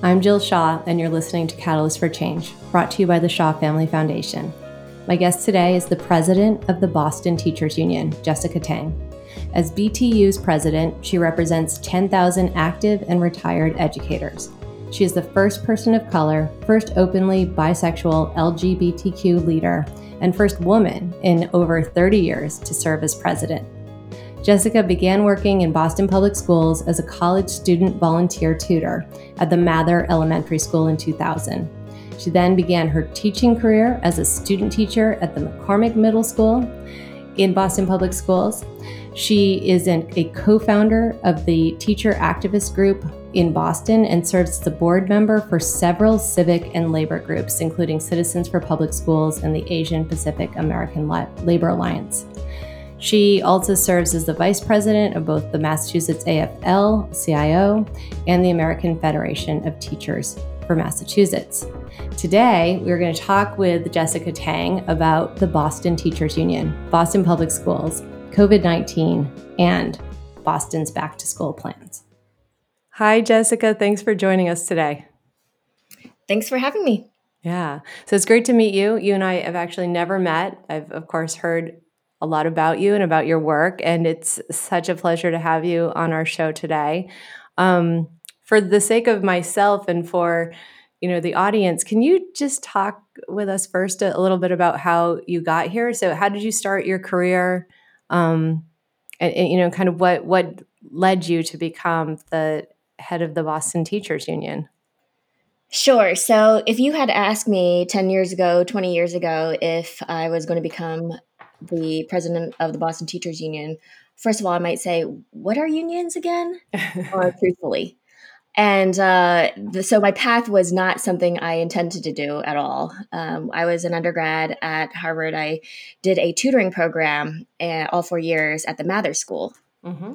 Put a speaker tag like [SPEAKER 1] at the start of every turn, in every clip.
[SPEAKER 1] I'm Jill Shaw, and you're listening to Catalyst for Change, brought to you by the Shaw Family Foundation. My guest today is the president of the Boston Teachers Union, Jessica Tang. As BTU's president, she represents 10,000 active and retired educators. She is the first person of color, first openly bisexual LGBTQ leader, and first woman in over 30 years to serve as president. Jessica began working in Boston Public Schools as a college student volunteer tutor at the Mather Elementary School in 2000. She then began her teaching career as a student teacher at the McCormick Middle School in Boston Public Schools. She is an, a co founder of the Teacher Activist Group in Boston and serves as a board member for several civic and labor groups, including Citizens for Public Schools and the Asian Pacific American Labor Alliance. She also serves as the vice president of both the Massachusetts AFL CIO and the American Federation of Teachers for Massachusetts. Today, we're going to talk with Jessica Tang about the Boston Teachers Union, Boston Public Schools, COVID 19, and Boston's back to school plans. Hi, Jessica. Thanks for joining us today.
[SPEAKER 2] Thanks for having me.
[SPEAKER 1] Yeah. So it's great to meet you. You and I have actually never met. I've, of course, heard a lot about you and about your work, and it's such a pleasure to have you on our show today. Um, for the sake of myself and for you know the audience can you just talk with us first a, little bit about how you got here so how did you start your career um, and, and, you know kind of what what led you to become the head of the boston teachers union
[SPEAKER 2] Sure. So if you had asked me 10 years ago, 20 years ago, if I was going to become the president of the Boston Teachers Union, first of all, I might say, What are unions again? or truthfully. And uh, the, so my path was not something I intended to do at all. Um, I was an undergrad at Harvard. I did a tutoring program uh, all four years at the Mather School. Mm-hmm.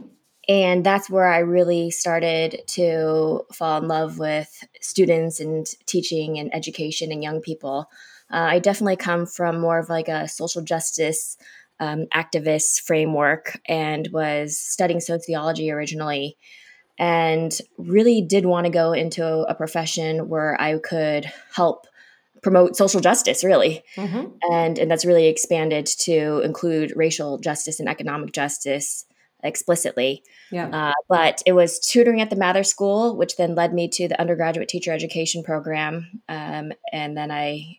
[SPEAKER 2] And that's where I really started to fall in love with students and teaching and education and young people. Uh, I definitely come from more of like a social justice um, activist framework and was studying sociology originally and really did want to go into a profession where I could help promote social justice really mm-hmm. and and that's really expanded to include racial justice and economic justice explicitly yeah. Uh, but it was tutoring at the mather school which then led me to the undergraduate teacher education program um, and then i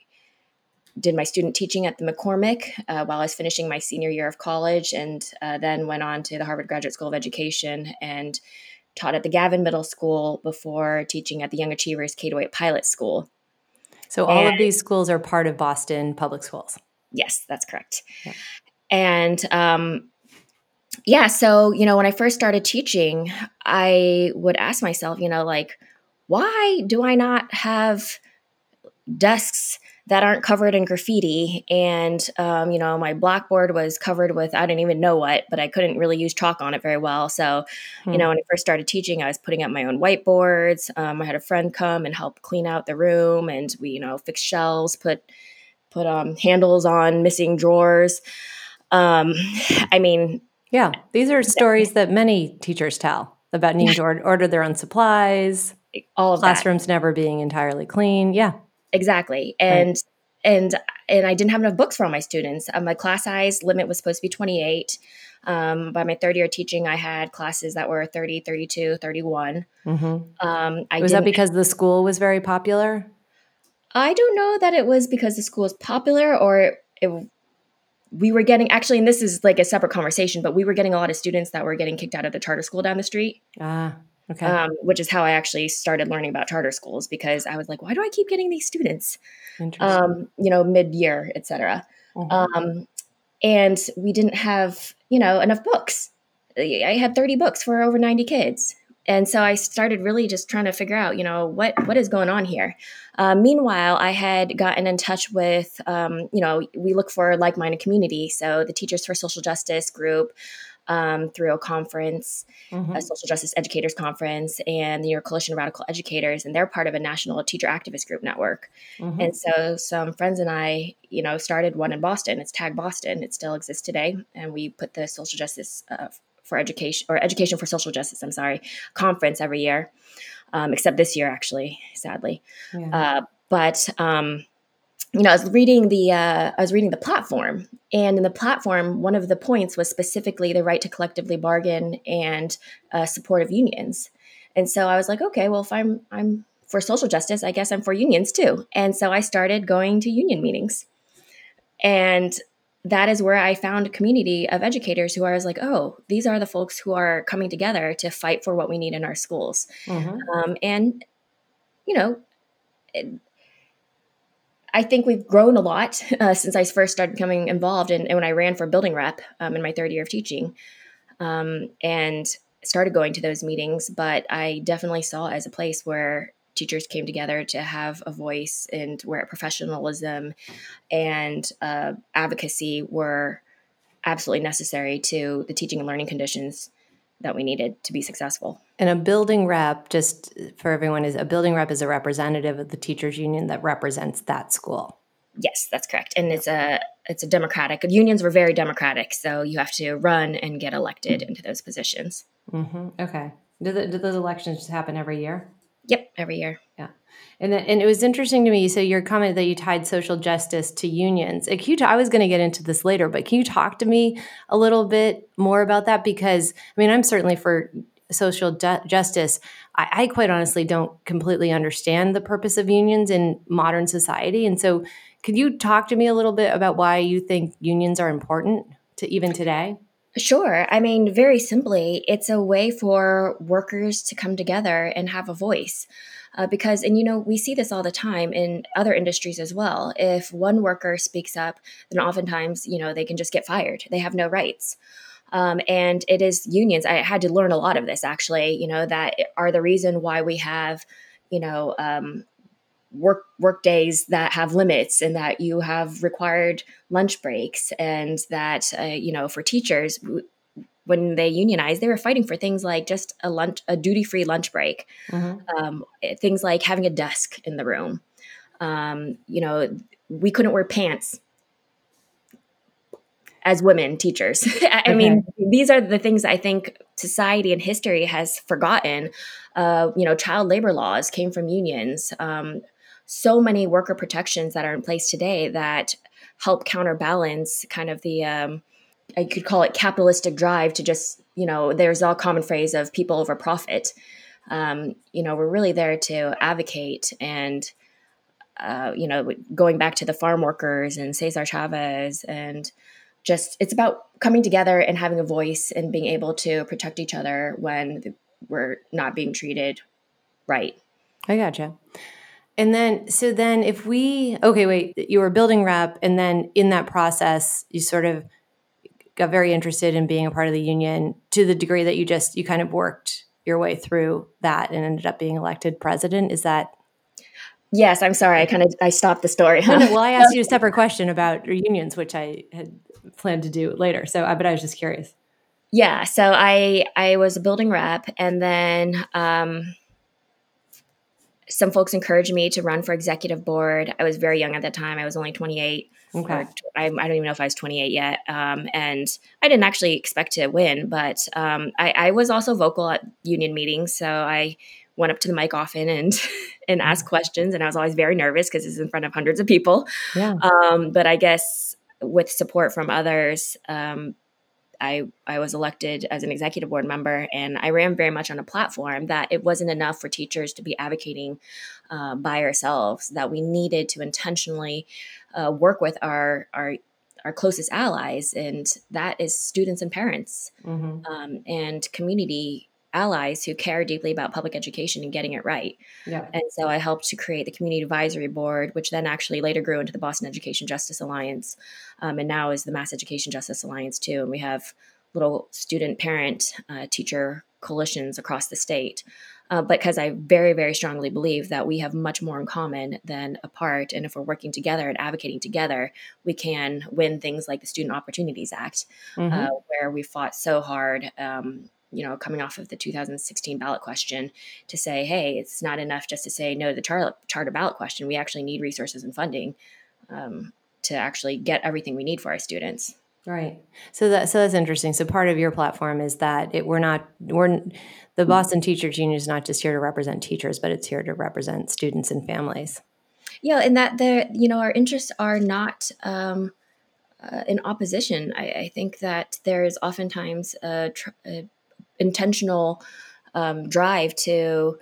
[SPEAKER 2] did my student teaching at the mccormick uh, while i was finishing my senior year of college and uh, then went on to the harvard graduate school of education and taught at the Gavin Middle School before teaching at the Young Achievers K 8 Pilot School.
[SPEAKER 1] So all and, of these schools are part of Boston Public Schools.
[SPEAKER 2] Yes, that's correct. Yeah. And um, yeah, so you know, when I first started teaching, I would ask myself, you know, like, why do I not have desks that aren't covered in graffiti. And, um, you know, my blackboard was covered with, I didn't even know what, but I couldn't really use chalk on it very well. So, hmm. you know, when I first started teaching, I was putting up my own whiteboards. Um, I had a friend come and help clean out the room and we, you know, fix shelves, put, put um, handles on missing drawers. Um, I mean,
[SPEAKER 1] yeah, these are stories that many teachers tell about needing to order their own supplies, all of classrooms that. never being entirely clean. Yeah
[SPEAKER 2] exactly. And right. and and i didn't have enough books for all my students. Uh, my class size limit was supposed to be 28 um, by my third year teaching i had classes that were 30 32 31 mm-hmm.
[SPEAKER 1] um, was that because the school was very popular?
[SPEAKER 2] I don't know that it was because the school was popular or it, we were getting actually and this is like a separate conversation but we were getting a lot of students that were getting kicked out of the charter school down the street. Ah Okay. Um, which is how I actually started learning about charter schools because I was like, why do I keep getting these students? Um, you know, mid year, et cetera. Mm-hmm. Um, and we didn't have, you know, enough books. I had 30 books for over 90 kids. And so I started really just trying to figure out, you know, what what is going on here. Uh, meanwhile, I had gotten in touch with, um, you know, we look for like-minded community. So the Teachers for Social Justice group, um, through a conference, mm-hmm. a social justice educators conference, and the New York Coalition of Radical Educators, and they're part of a national teacher activist group network. Mm-hmm. And so, some friends and I, you know, started one in Boston. It's Tag Boston. It still exists today, and we put the social justice uh, for education or education for social justice. I'm sorry, conference every year. um, except this year, actually, sadly. Yeah. Uh, but um, you know, I was reading the uh, I was reading the platform, and in the platform, one of the points was specifically the right to collectively bargain and uh, support of unions. And so I was like, okay, well, if I'm I'm for social justice, I guess I'm for unions too. And so I started going to union meetings, and that is where I found a community of educators who are like, oh, these are the folks who are coming together to fight for what we need in our schools. Mm-hmm. Um, and, you know, it, I think we've grown a lot uh, since I first started becoming involved and, when I ran for building rep um, in my third year of teaching um, and started going to those meetings. But I definitely saw as a place where teachers came together to have a voice and where professionalism and uh, advocacy were absolutely necessary to the teaching and learning conditions that we needed to be successful.
[SPEAKER 1] And a building rep, just for everyone, is a building rep is a representative of the teachers union that represents that school.
[SPEAKER 2] Yes, that's correct. And it's a it's a democratic. Unions were very democratic, so you have to run and get elected into those positions.
[SPEAKER 1] Mm-hmm. Okay. Do, the, do those elections just happen every year?
[SPEAKER 2] Yep, every year.
[SPEAKER 1] Yeah. And then, and it was interesting to me. So your comment that you tied social justice to unions. Can you, I was going to get into this later, but can you talk to me a little bit more about that? Because I mean, I'm certainly for social ju- justice. I, I quite honestly don't completely understand the purpose of unions in modern society. And so, could you talk to me a little bit about why you think unions are important to even today?
[SPEAKER 2] Sure. I mean, very simply, it's a way for workers to come together and have a voice. Uh, because, and you know, we see this all the time in other industries as well. If one worker speaks up, then oftentimes, you know, they can just get fired. They have no rights. Um, and it is unions. I had to learn a lot of this actually, you know, that are the reason why we have, you know, um, work work days that have limits and that you have required lunch breaks and that uh, you know for teachers when they unionized they were fighting for things like just a lunch a duty free lunch break mm-hmm. um, things like having a desk in the room um, you know we couldn't wear pants as women teachers i okay. mean these are the things i think society and history has forgotten uh, you know child labor laws came from unions um, so many worker protections that are in place today that help counterbalance kind of the um, I could call it capitalistic drive to just you know there's a common phrase of people over profit. Um, you know we're really there to advocate and uh, you know going back to the farm workers and Cesar Chavez and just it's about coming together and having a voice and being able to protect each other when we're not being treated right.
[SPEAKER 1] I gotcha. And then, so then if we, okay, wait, you were building rep, and then in that process, you sort of got very interested in being a part of the union to the degree that you just, you kind of worked your way through that and ended up being elected president. Is that?
[SPEAKER 2] Yes, I'm sorry. I kind of, I stopped the story.
[SPEAKER 1] Huh? well, I asked you a separate question about unions, which I had planned to do later. So, but I was just curious.
[SPEAKER 2] Yeah. So I, I was a building rep and then, um, some folks encouraged me to run for executive board. I was very young at that time. I was only 28. Okay. I, I, don't even know if I was 28 yet. Um, and I didn't actually expect to win, but um, I, I, was also vocal at union meetings. So I went up to the mic often and and asked questions. And I was always very nervous because it's in front of hundreds of people. Yeah. Um, but I guess with support from others, um, I, I was elected as an executive board member, and I ran very much on a platform that it wasn't enough for teachers to be advocating uh, by ourselves, that we needed to intentionally uh, work with our, our our closest allies, and that is students and parents mm-hmm. um, and community allies who care deeply about public education and getting it right. Yeah. And so I helped to create the Community Advisory Board, which then actually later grew into the Boston Education Justice Alliance, um, and now is the Mass Education Justice Alliance too. And we have little student parent uh, teacher coalitions across the state. Uh, because I very, very strongly believe that we have much more in common than apart. And if we're working together and advocating together, we can win things like the Student Opportunities Act, mm-hmm. uh, where we fought so hard um, you know, coming off of the 2016 ballot question to say, hey, it's not enough just to say no to the char- charter ballot question. We actually need resources and funding um, to actually get everything we need for our students.
[SPEAKER 1] Right. So that so that's interesting. So part of your platform is that it we're not we're the Boston Teachers Union is not just here to represent teachers, but it's here to represent students and families.
[SPEAKER 2] Yeah, and that the you know, our interests are not um, uh, in opposition. I, I, think that there is oftentimes a, tr- a intentional um, drive to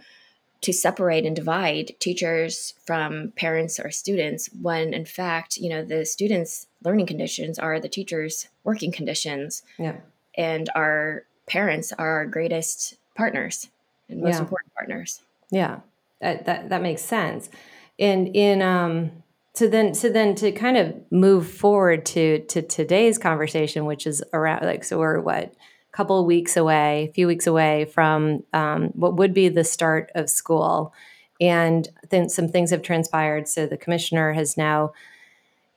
[SPEAKER 2] to separate and divide teachers from parents or students when in fact you know the students learning conditions are the teachers working conditions.
[SPEAKER 1] Yeah.
[SPEAKER 2] And our parents are our greatest partners and most yeah. important partners.
[SPEAKER 1] Yeah. That, that that makes sense. And in um so then so then to kind of move forward to to today's conversation which is around like so we're what couple of weeks away, a few weeks away from um, what would be the start of school. And then some things have transpired. So the commissioner has now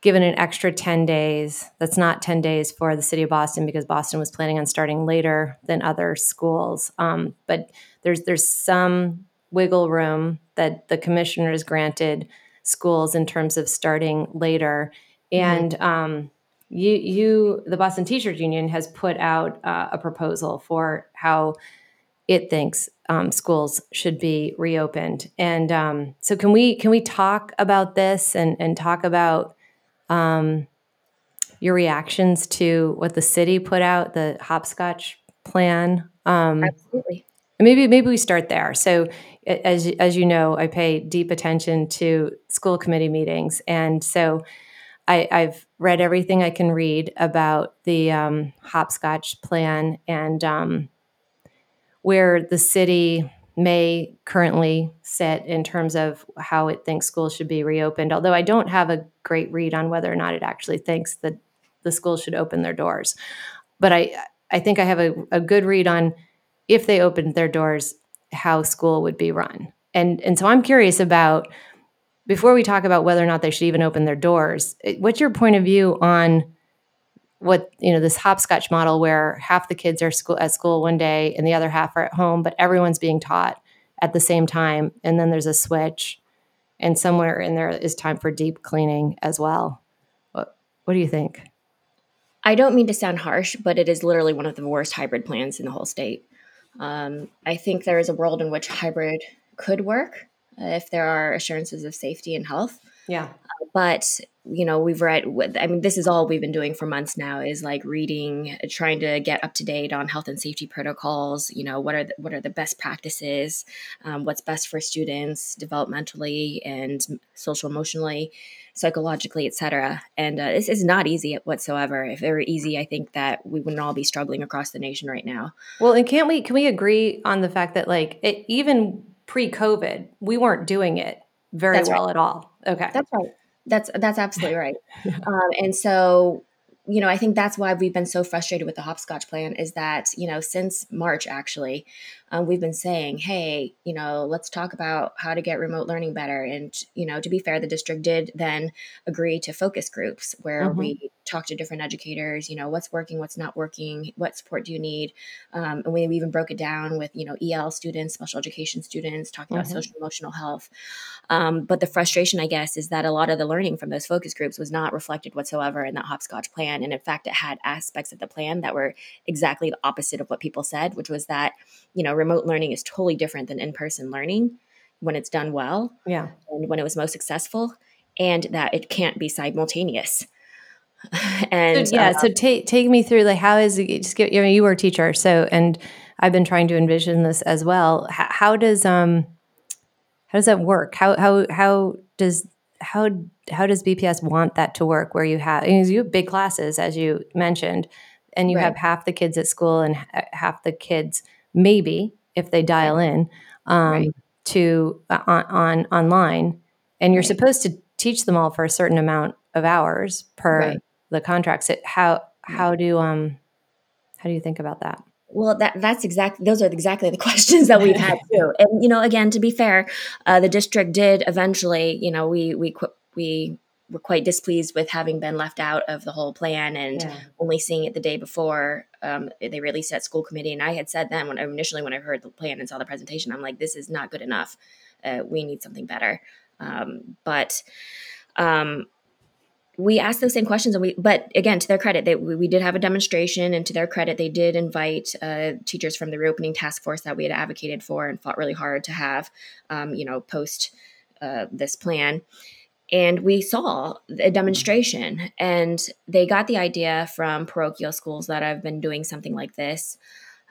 [SPEAKER 1] given an extra 10 days. That's not 10 days for the city of Boston because Boston was planning on starting later than other schools. Um, but there's there's some wiggle room that the commissioner has granted schools in terms of starting later. And mm-hmm. um, you, you the Boston Teachers Union has put out uh, a proposal for how it thinks um, schools should be reopened. And um, so, can we can we talk about this and and talk about um, your reactions to what the city put out, the hopscotch plan?
[SPEAKER 2] Um, Absolutely.
[SPEAKER 1] Maybe maybe we start there. So, as as you know, I pay deep attention to school committee meetings, and so I, have read everything I can read about the um, hopscotch plan and um, where the city may currently sit in terms of how it thinks schools should be reopened. Although I don't have a great read on whether or not it actually thinks that the schools should open their doors. But I, I think I have a, a good read on if they opened their doors, how school would be run. And, and so I'm curious about before we talk about whether or not they should even open their doors, what's your point of view on what you know this hopscotch model where half the kids are school at school one day and the other half are at home, but everyone's being taught at the same time, and then there's a switch, and somewhere in there is time for deep cleaning as well. What What do you think?
[SPEAKER 2] I don't mean to sound harsh, but it is literally one of the worst hybrid plans in the whole state. Um, I think there is a world in which hybrid could work if there are assurances of safety and health.
[SPEAKER 1] Yeah.
[SPEAKER 2] But you know we've read i mean this is all we've been doing for months now is like reading trying to get up to date on health and safety protocols you know what are the, what are the best practices um, what's best for students developmentally and social emotionally psychologically etc and uh, this is not easy whatsoever if it were easy i think that we wouldn't all be struggling across the nation right now
[SPEAKER 1] well and can't we can we agree on the fact that like it, even pre-COVID, we weren't doing it very that's well right. at all. Okay.
[SPEAKER 2] That's right. That's that's absolutely right. um, and so you know, I think that's why we've been so frustrated with the hopscotch plan is that, you know, since March, actually, um, we've been saying, hey, you know, let's talk about how to get remote learning better. And, you know, to be fair, the district did then agree to focus groups where mm-hmm. we talk to different educators, you know, what's working, what's not working, what support do you need? Um, and we even broke it down with, you know, EL students, special education students, talking mm-hmm. about social emotional health. Um, but the frustration, I guess, is that a lot of the learning from those focus groups was not reflected whatsoever in that hopscotch plan. And in fact, it had aspects of the plan that were exactly the opposite of what people said, which was that, you know, remote learning is totally different than in person learning when it's done well.
[SPEAKER 1] Yeah.
[SPEAKER 2] And when it was most successful, and that it can't be simultaneous. and
[SPEAKER 1] so, yeah, uh, so take take me through like how is it just get, you know, you were a teacher, so and I've been trying to envision this as well. How, how does um how does that work? How how how does how how does BPS want that to work? Where you have you have big classes as you mentioned, and you right. have half the kids at school and half the kids maybe if they dial in um, right. to uh, on, on, online, and you're right. supposed to teach them all for a certain amount of hours per the contracts. It, how how do um how do you think about that?
[SPEAKER 2] Well, that that's exactly those are exactly the questions that we've had too. And you know, again, to be fair, uh, the district did eventually. You know, we we we were quite displeased with having been left out of the whole plan and yeah. only seeing it the day before um, they released at school committee. And I had said then, when initially when I heard the plan and saw the presentation, I'm like, this is not good enough. Uh, we need something better. Um, but um, we asked those same questions and we but again to their credit they, we, we did have a demonstration and to their credit they did invite uh, teachers from the reopening task force that we had advocated for and fought really hard to have um, you know post uh, this plan and we saw a demonstration and they got the idea from parochial schools that have been doing something like this.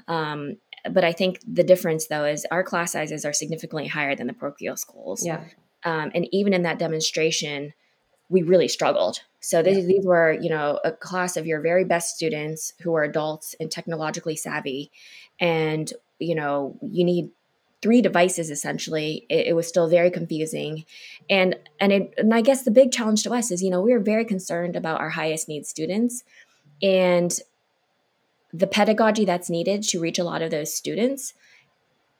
[SPEAKER 2] Um, but i think the difference though is our class sizes are significantly higher than the parochial schools.
[SPEAKER 1] Yeah.
[SPEAKER 2] Um, and even in that demonstration we really struggled. So these, yeah. these were you know a class of your very best students who are adults and technologically savvy. And you know you need three devices essentially it, it, was still very confusing and and it and i guess the big challenge to us is you know we are very concerned about our highest needs students and the pedagogy that's needed to reach a lot of those students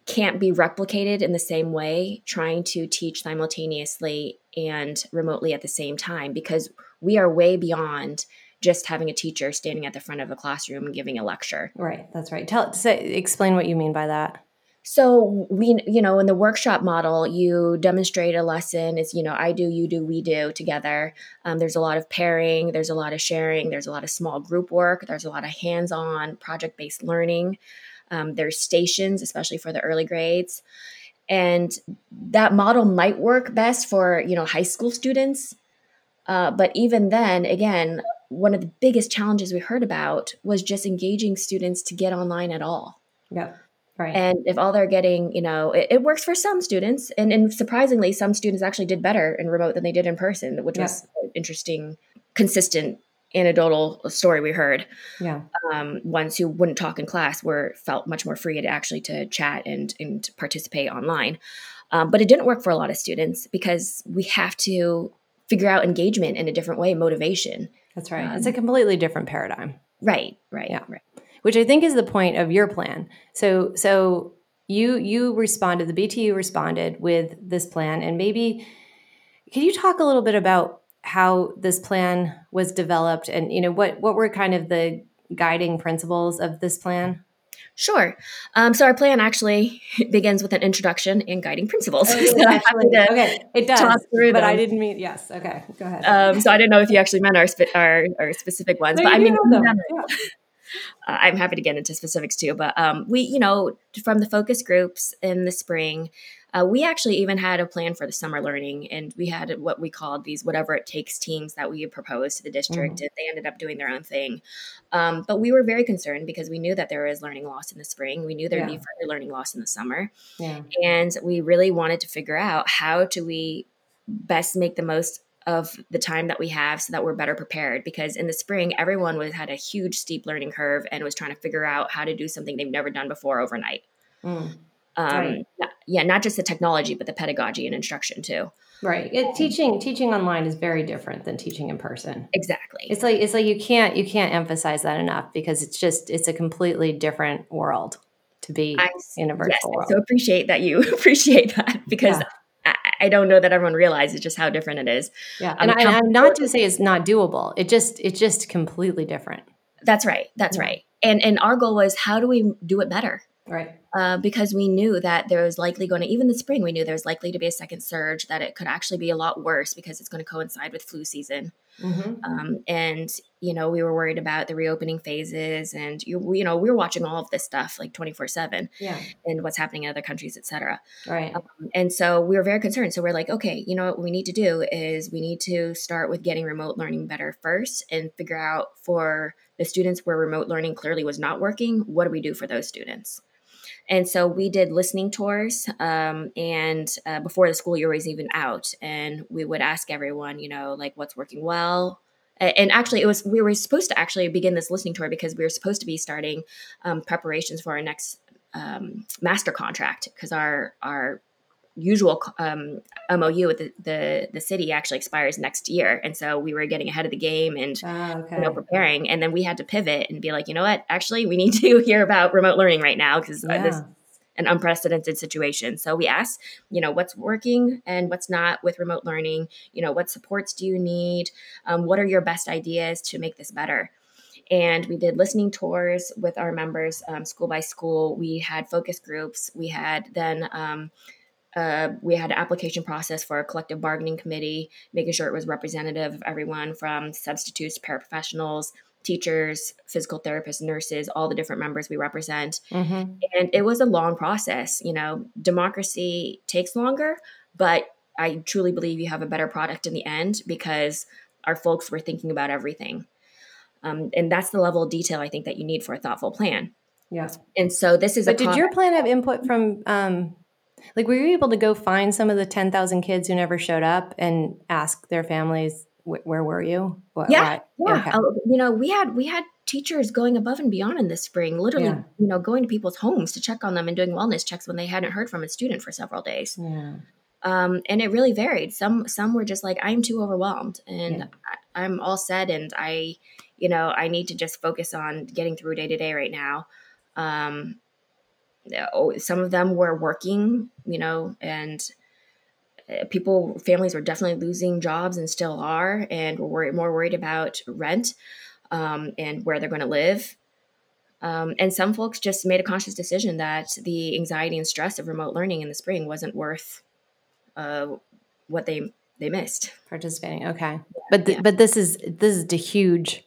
[SPEAKER 2] can't be replicated in the same way trying to teach simultaneously and remotely at the same time because we are way beyond just having a teacher standing at the front of a classroom and giving a lecture.
[SPEAKER 1] Right, that's right. Tell say, explain what you mean by that.
[SPEAKER 2] So we, you know, in the workshop model, you demonstrate a lesson. It's you know, I do, you do, we do together. Um, there's a lot of pairing. There's a lot of sharing. There's a lot of small group work. There's a lot of hands-on project-based learning. Um, there's stations, especially for the early grades, and that model might work best for you know high school students. Uh, but even then, again, one of the biggest challenges we heard about was just engaging students to get online at all.
[SPEAKER 1] Yeah Right.
[SPEAKER 2] And if all they're getting, you know, it, it, works for some students, and, and surprisingly, some students actually did better in remote than they did in person, which yeah. was interesting, consistent anecdotal story we heard.
[SPEAKER 1] Yeah.
[SPEAKER 2] Um, ones who wouldn't talk in class were felt much more free to actually to chat and and participate online. Um, but it didn't work for a lot of students because we have to figure out engagement in a different way, motivation.
[SPEAKER 1] That's right. Um, it's a completely different paradigm.
[SPEAKER 2] Right. Right.
[SPEAKER 1] Yeah.
[SPEAKER 2] Right
[SPEAKER 1] which I think is the point of your plan. So so you you responded, the BTU responded with this plan, and maybe can you talk a little bit about how this plan was developed, and you know what what were kind of the guiding principles of this plan?
[SPEAKER 2] Sure. Um, so our plan actually begins with an introduction and guiding principles. Oh,
[SPEAKER 1] so okay, it does. but them. I didn't mean yes. Okay, go ahead.
[SPEAKER 2] Um, so I didn't know if you actually meant our our, our specific ones, no, but I mean, yeah uh, I'm happy to get into specifics too. But um, we, you know, from the focus groups in the spring, uh, we actually even had a plan for the summer learning, and we had what we called these whatever it takes teams that we proposed to the district, mm-hmm. and they ended up doing their own thing. Um, but we were very concerned because we knew that there was learning loss in the spring. We knew there'd yeah. be further learning loss in the summer,
[SPEAKER 1] yeah.
[SPEAKER 2] and we really wanted to figure out how do we best make the most of the time that we have so that we're better prepared because in the spring everyone was had a huge steep learning curve and was trying to figure out how to do something they've never done before overnight mm. um, right. yeah not just the technology but the pedagogy and instruction too
[SPEAKER 1] right it, teaching teaching online is very different than teaching in person
[SPEAKER 2] exactly
[SPEAKER 1] it's like it's like you can't you can't emphasize that enough because it's just it's a completely different world to be I, in a virtual yes, world.
[SPEAKER 2] So appreciate that you appreciate that because yeah. I don't know that everyone realizes just how different it is.
[SPEAKER 1] Yeah, um, and, I, am not to say it's not doable. It just it's just completely different.
[SPEAKER 2] That's right. That's right. And and our goal was how do we do it better?
[SPEAKER 1] Right.
[SPEAKER 2] Uh, because we knew that there was likely going to even the spring we knew there was likely to be a second surge that it could actually be a lot worse because it's going to coincide with flu season. Mm-hmm. Um, and you know, we were worried about the reopening phases, and you, you know, we were watching all of this stuff like twenty four seven,
[SPEAKER 1] yeah,
[SPEAKER 2] and what's happening in other countries, et cetera.
[SPEAKER 1] Right. Um,
[SPEAKER 2] and so we were very concerned. So we're like, okay, you know, what we need to do is we need to start with getting remote learning better first, and figure out for the students where remote learning clearly was not working, what do we do for those students? And so we did listening tours, um, and uh, before the school year was even out, and we would ask everyone, you know, like what's working well. And actually, it was we were supposed to actually begin this listening tour because we were supposed to be starting um, preparations for our next um, master contract because our our usual um, MOU with the, the, the city actually expires next year, and so we were getting ahead of the game and
[SPEAKER 1] oh, okay.
[SPEAKER 2] you know preparing, and then we had to pivot and be like, you know what, actually we need to hear about remote learning right now because yeah. this an unprecedented situation. So we asked, you know, what's working and what's not with remote learning. You know, what supports do you need? Um, what are your best ideas to make this better? And we did listening tours with our members, um, school by school. We had focus groups. We had then um, uh, we had an application process for a collective bargaining committee, making sure it was representative of everyone from substitutes, paraprofessionals, teachers, physical therapists, nurses, all the different members we represent. Mm-hmm. And it was a long process. You know, democracy takes longer, but I truly believe you have a better product in the end because our folks were thinking about everything. Um, and that's the level of detail I think that you need for a thoughtful plan.
[SPEAKER 1] Yes.
[SPEAKER 2] And so this is.
[SPEAKER 1] But did your plan have input from? Um, like, were you able to go find some of the ten thousand kids who never showed up and ask their families where were you?
[SPEAKER 2] What, yeah, yeah. Okay. Uh, you know, we had we had teachers going above and beyond in the spring, literally, yeah. you know, going to people's homes to check on them and doing wellness checks when they hadn't heard from a student for several days. Yeah. Um, and it really varied. Some some were just like, I'm too overwhelmed and yeah. I, I'm all set and I, you know, I need to just focus on getting through day to day right now. Um, oh, some of them were working, you know, and uh, people, families were definitely losing jobs and still are, and were worried, more worried about rent um, and where they're going to live. Um, and some folks just made a conscious decision that the anxiety and stress of remote learning in the spring wasn't worth uh, what they they missed
[SPEAKER 1] participating. Okay, yeah, but th- yeah. but this is this is the huge.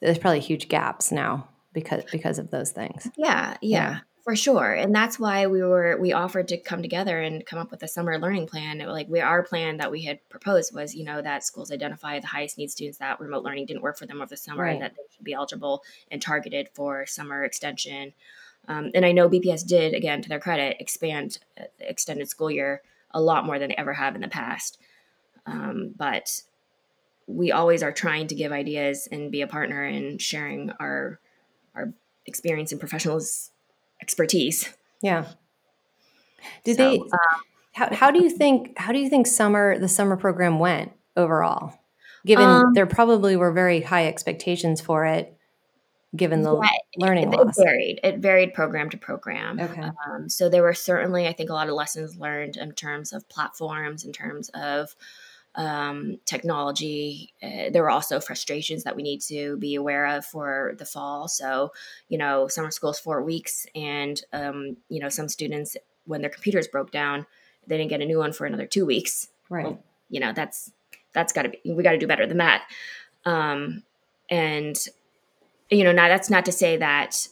[SPEAKER 1] There's probably huge gaps now because because of those things.
[SPEAKER 2] Yeah, yeah, for sure. And that's why we were we offered to come together and come up with a summer learning plan. Like we our plan that we had proposed was, you know, that schools identify the highest need students that remote learning didn't work for them over the summer right. and that they should be eligible and targeted for summer extension. Um, and I know BPS did, again, to their credit, expand uh, the extended school year a lot more than they ever have in the past. Um, but we always are trying to give ideas and be a partner in sharing our our experience and professionals expertise.
[SPEAKER 1] Yeah. Did so, they? Um, how, how do you think? How do you think summer the summer program went overall? Given um, there probably were very high expectations for it, given the yeah, learning
[SPEAKER 2] it. It varied. It varied program to program. Okay. Um, so there were certainly, I think, a lot of lessons learned in terms of platforms, in terms of um, technology. Uh, there were also frustrations that we need to be aware of for the fall. So, you know, summer school is four weeks, and um, you know, some students when their computers broke down, they didn't get a new one for another two weeks.
[SPEAKER 1] Right. Well,
[SPEAKER 2] you know, that's that's got to be. We got to do better than that. Um, and you know, now that's not to say that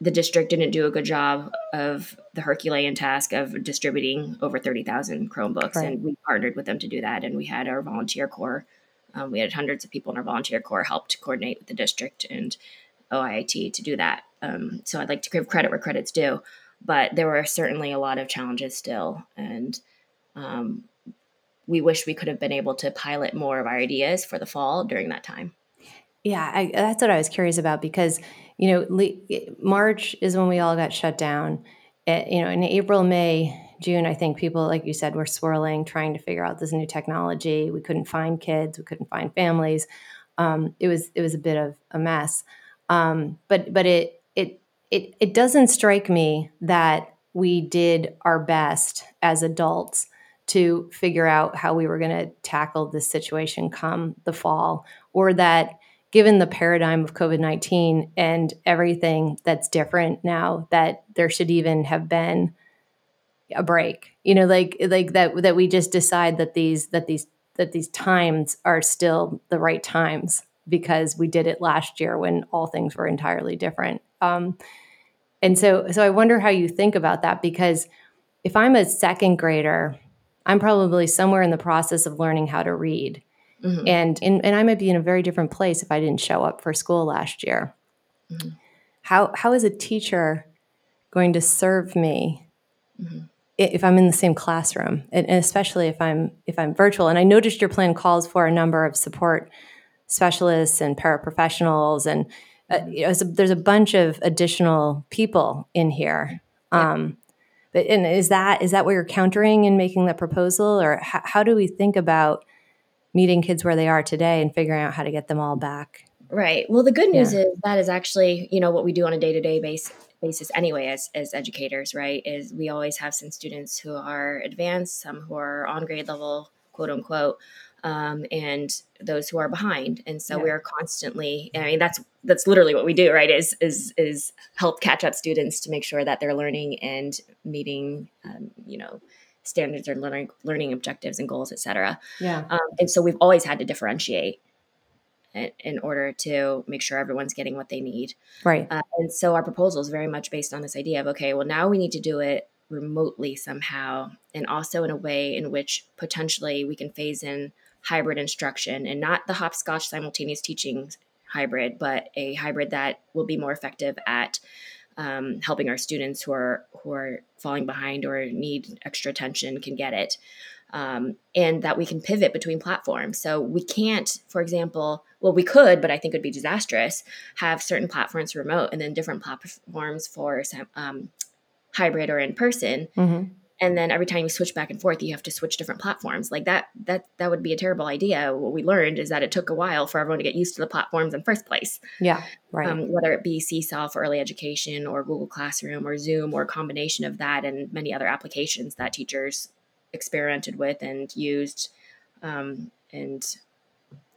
[SPEAKER 2] the district didn't do a good job of the Herculean task of distributing over 30,000 Chromebooks. Right. And we partnered with them to do that. And we had our volunteer corps, um, we had hundreds of people in our volunteer corps help to coordinate with the district and OIT to do that. Um, so I'd like to give credit where credit's due. But there were certainly a lot of challenges still. And um, we wish we could have been able to pilot more of our ideas for the fall during that time.
[SPEAKER 1] Yeah, I, that's what I was curious about because you know March is when we all got shut down. It, you know, in April, May, June, I think people, like you said, were swirling, trying to figure out this new technology. We couldn't find kids, we couldn't find families. Um, it was it was a bit of a mess. Um, but but it it it it doesn't strike me that we did our best as adults to figure out how we were going to tackle this situation come the fall, or that given the paradigm of COVID 19 and everything that's different now, that there should even have been a break. You know like like that that we just decide that these that these that these times are still the right times because we did it last year when all things were entirely different. Um, and so so i wonder how you think about that because if i'm a second grader i'm probably somewhere in the process of learning how to read Mm-hmm. And, and and I might be in a very different place if I didn't show up for school last year. Mm-hmm. How how is a teacher going to serve me mm-hmm. if I'm in the same classroom, and, and especially if I'm if I'm virtual? And I noticed your plan calls for a number of support specialists and paraprofessionals, and uh, mm-hmm. you know, a, there's a bunch of additional people in here. Um, but, and is that is that what you're countering in making that proposal, or how, how do we think about meeting kids where they are today and figuring out how to get them all back.
[SPEAKER 2] Right. Well, the good news yeah. is that is actually, you know, what we do on a day-to-day base, basis anyway as, as educators, right? Is we always have some students who are advanced, some who are on grade level, quote unquote. um, and those who are behind. And so
[SPEAKER 1] Yeah.
[SPEAKER 2] we are constantly. I mean, that's that's literally what we do, right? Is is is help catch up students to make sure that they're learning and meeting, um, you know, standards or learning learning objectives and goals, et cetera.
[SPEAKER 1] Yeah.
[SPEAKER 2] Um, and so we've always had to differentiate in, in order to make sure everyone's getting what they need.
[SPEAKER 1] Right.
[SPEAKER 2] Uh, and so our proposal is very much based on this idea of okay, well, now we need to do it remotely somehow, and also in a way in which potentially we can phase in hybrid instruction and not the hopscotch simultaneous teaching hybrid, but a hybrid that will be more effective at um, helping our students who are who are falling behind or need extra attention can get it. Um, and that we can pivot between platforms. So we can't, for example, well, we could, but I think it would be disastrous, have certain platforms remote and then different platforms for um, hybrid or in person.
[SPEAKER 1] Mm-hmm.
[SPEAKER 2] And then every time you switch back and forth, you have to switch different platforms. Like that, that that would be a terrible idea. What we learned is that it took a while for everyone to get used to the platforms in first place.
[SPEAKER 1] Yeah. Right.
[SPEAKER 2] Um, whether it be Seesaw for early education or Google Classroom or Zoom or a combination of that and many other applications that teachers experimented with and used um, and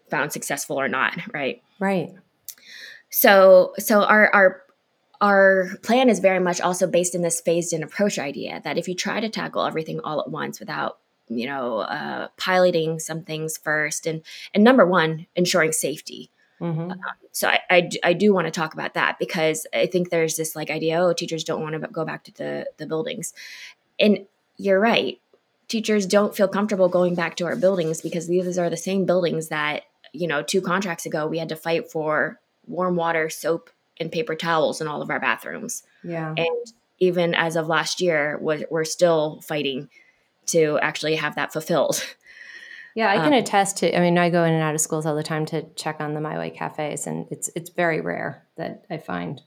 [SPEAKER 2] found successful or not, right?
[SPEAKER 1] right.
[SPEAKER 2] So so our our our plan is very much also based in this phased in approach idea that if you try to tackle everything all at once without you know uh, piloting some things first and and number one ensuring safety.
[SPEAKER 1] Mm-hmm.
[SPEAKER 2] so I, I, I do want to talk about that because i think there's this like idea oh teachers don't want to go back to the the buildings. And you're right. Teachers don't feel comfortable going back to our buildings because these are the same buildings that you know two contracts ago we had to fight for warm water soap and paper towels in all of our bathrooms
[SPEAKER 1] Yeah.
[SPEAKER 2] and even as of last year we're, we're still fighting to actually have that fulfilled
[SPEAKER 1] Yeah, I can
[SPEAKER 2] Um,
[SPEAKER 1] attest to. I mean, I go in and out of schools all the time to check on the My Way cafes, and it's it's very rare that I find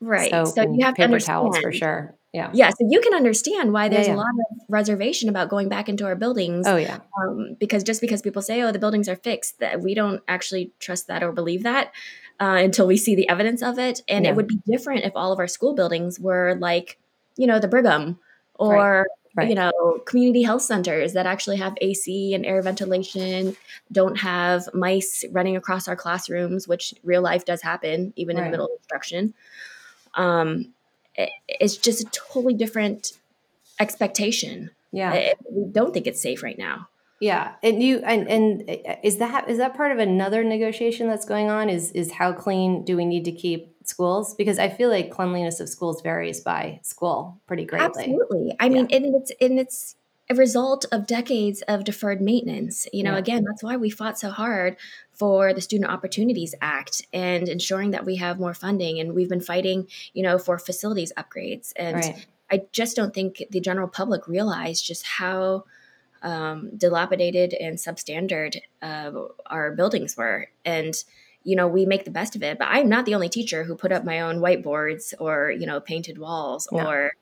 [SPEAKER 2] right
[SPEAKER 1] soap
[SPEAKER 2] so you have
[SPEAKER 1] paper
[SPEAKER 2] understand
[SPEAKER 1] towels for sure. Yeah.
[SPEAKER 2] yeah so you can understand why there's
[SPEAKER 1] yeah.
[SPEAKER 2] a lot of reservation about going back into our buildings
[SPEAKER 1] Oh yeah.
[SPEAKER 2] um, because just because people say oh the buildings are fixed that we don't actually trust that or believe that uh, until we see the evidence of it and
[SPEAKER 1] Yeah.
[SPEAKER 2] it would be different if all of our school buildings were like you know the brigham or
[SPEAKER 1] Right.
[SPEAKER 2] you know community health centers that actually have ac and air ventilation don't have mice running across our classrooms which real life does happen even in the middle of instruction um, it, it's just a totally different expectation
[SPEAKER 1] Yeah.
[SPEAKER 2] I- we don't think it's safe right now
[SPEAKER 1] Yeah, and you and and uh, is that is that part of another negotiation that's going on? Is is how clean do we need to keep schools? Because I feel like cleanliness of schools varies by school pretty greatly.
[SPEAKER 2] Absolutely. I mean, and it's and it's a result of decades of deferred maintenance. You know,
[SPEAKER 1] Yeah.
[SPEAKER 2] again, that's why we fought so hard for the Student Opportunities Act and ensuring that we have more funding. And we've been fighting, you know, for facilities upgrades. And
[SPEAKER 1] Right.
[SPEAKER 2] I just don't think the general public realized just how um, dilapidated and substandard uh, our buildings were. And you know, we make the best of it. But I'm not the only teacher who put up my own whiteboards or you know painted walls
[SPEAKER 1] Yeah.
[SPEAKER 2] or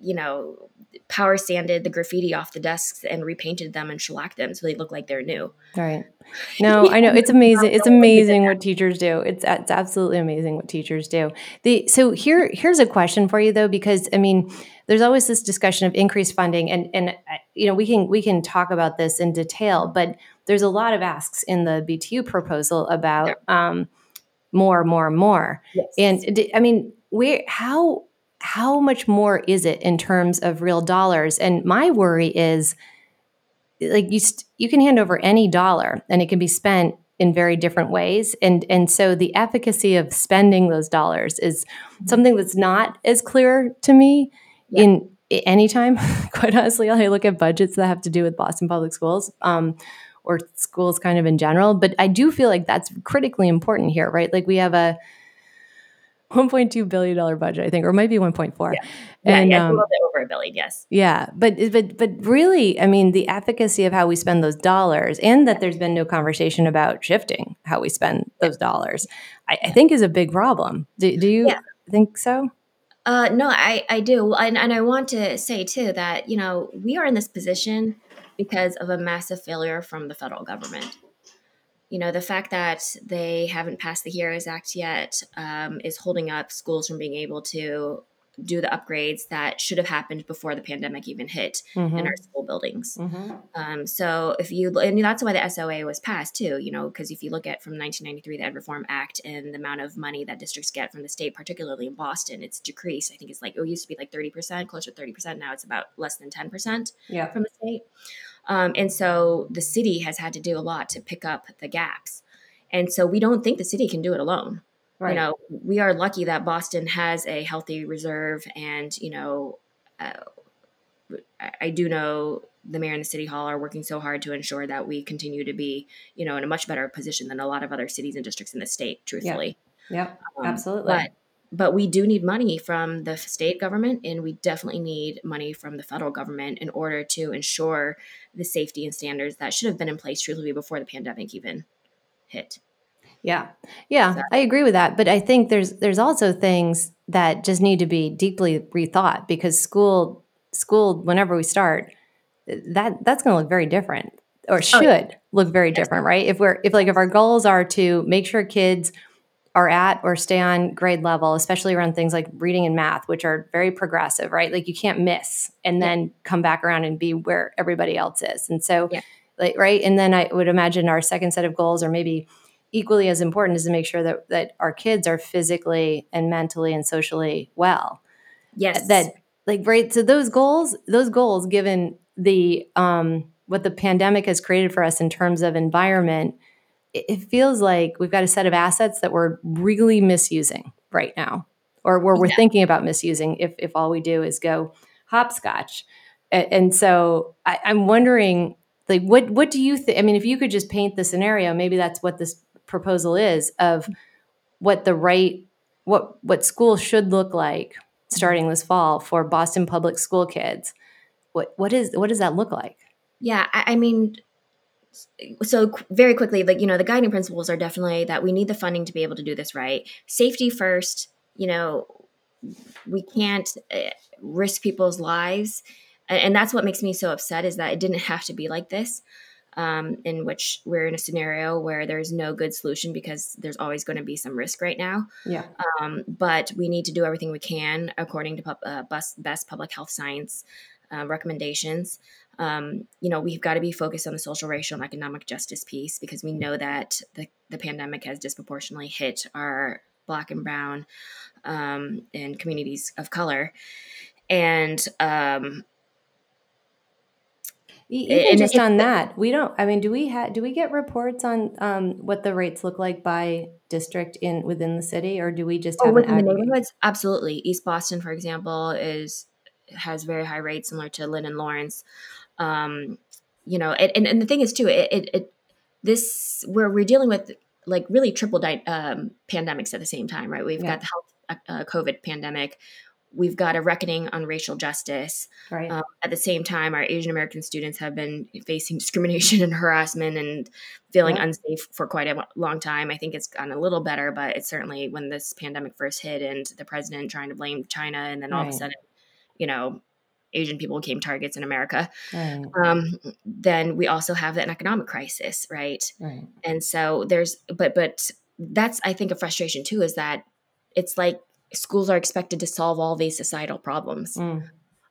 [SPEAKER 2] you know power sanded the graffiti off the desks and repainted them and shellacked them so they look like they're new.
[SPEAKER 1] Right. No, I know it's amazing. It's amazing what teachers do. It's it's absolutely amazing what teachers do. The so here here's a question for you though because I mean there's always this discussion of increased funding and and uh, you know we can we can talk about this in detail but there's a lot of asks in the BTU proposal about um, more more more.
[SPEAKER 2] Yes.
[SPEAKER 1] and I mean where how how much more is it in terms of real dollars? And my worry is like you st- you can hand over any dollar and it can be spent in very different ways and and so the efficacy of spending those dollars is something that's not as clear to me
[SPEAKER 2] Yeah.
[SPEAKER 1] in anytime quite honestly i look at budgets that have to do with boston public schools um, or schools kind of in general but i do feel like that's critically important here right like we have a 1.2 billion dollar budget i think or maybe 1.4
[SPEAKER 2] yeah,
[SPEAKER 1] and
[SPEAKER 2] yeah, it's
[SPEAKER 1] um,
[SPEAKER 2] a little bit over a billion. Yes.
[SPEAKER 1] yeah, but but but really, I mean, the efficacy of how we spend those dollars, and that there's been no conversation about shifting how we spend those dollars, I, I think is a big problem. Do, do you think so?
[SPEAKER 2] Uh, no, I, I do. And, and I want to say, too, that, you know, we are in this position because of a massive failure from the federal government. You know, the fact that they haven't passed the HEROES Act yet um, is holding up schools from being able to do the upgrades that should have happened before the pandemic even hit mm-hmm. in our school buildings. Mm-hmm. Um, so if you, and that's why the SOA was passed too, you know, because if you look at from 1993, the Ed Reform Act and the amount of money that districts get from the state, particularly in Boston, it's decreased. I think it's like, it used to be like 30%, closer to 30%. Now it's about less than 10% yeah. from the state. Um, and so the city has had to do a lot to pick up the gaps. And so we don't think the city can do it alone. Right. You know, we are lucky that Boston has a healthy reserve, and you know, uh, I do know the mayor and the city hall are working so hard to ensure that we continue to be, you know, in a much better position than a lot of other cities and districts in the state. Truthfully,
[SPEAKER 1] yeah, yeah um, absolutely.
[SPEAKER 2] But but we do need money from the state government, and we definitely need money from the federal government in order to ensure the safety and standards that should have been in place truthfully before the pandemic even hit.
[SPEAKER 1] Yeah. Yeah, so. I agree with that, but I think there's there's also things that just need to be deeply rethought because school school whenever we start that that's going to look very different or should oh, yeah. look very different, right? If we're if like if our goals are to make sure kids are at or stay on grade level, especially around things like reading and math, which are very progressive, right? Like you can't miss and yeah. then come back around and be where everybody else is. And so, yeah. like, right. And then I would imagine our second set of goals or maybe equally as important is to make sure that that our kids are physically and mentally and socially well.
[SPEAKER 2] Yes.
[SPEAKER 1] That like right so those goals those goals given the um what the pandemic has created for us in terms of environment it, it feels like we've got a set of assets that we're really misusing right now or where we're yeah. thinking about misusing if if all we do is go hopscotch and, and so I, i'm wondering like what what do you think i mean if you could just paint the scenario maybe that's what this proposal is of what the right what what school should look like starting this fall for Boston public school kids. What what is what does that look like?
[SPEAKER 2] Yeah, I, I mean so very quickly like you know the guiding principles are definitely that we need the funding to be able to do this right safety first you know we can't uh, risk people's lives and that's what makes me so upset is that it didn't have to be like this um, in which we're in a scenario where there's no good solution because there's always going to be some risk right now.
[SPEAKER 1] Yeah.
[SPEAKER 2] Um, but we need to do everything we can according to pub- uh, best, best public health science uh, recommendations. Um, you know, we've got to be focused on the social, racial, and economic justice piece because we know that the, the pandemic has disproportionately hit our Black and Brown um, and communities of color. And um,
[SPEAKER 1] even and just on that, we don't. I mean, do we have? Do we get reports on um, what the rates look like by district in within the city, or do we just oh, have within the neighborhoods?
[SPEAKER 2] Absolutely, East Boston, for example, is has very high rates, similar to Lynn and Lawrence. Um, you know, and, and, and the thing is too, it, it, it this where we're dealing with like really triple di- um, pandemics at the same time, right? We've yeah. got the health uh, COVID pandemic, we've got a reckoning on racial justice.
[SPEAKER 1] Right. Um,
[SPEAKER 2] at the same time, our Asian American students have been facing discrimination and harassment and feeling yeah. unsafe for quite a long time. I think it's gotten a little better, but it's certainly when this pandemic first hit and the president trying to blame China, and then all right. of a sudden, you know, Asian people became targets in America. Right. Um, then we also have an economic crisis, right?
[SPEAKER 1] right?
[SPEAKER 2] And so there's, but but that's I think a frustration too is that it's like schools are expected to solve all these societal problems. Mm.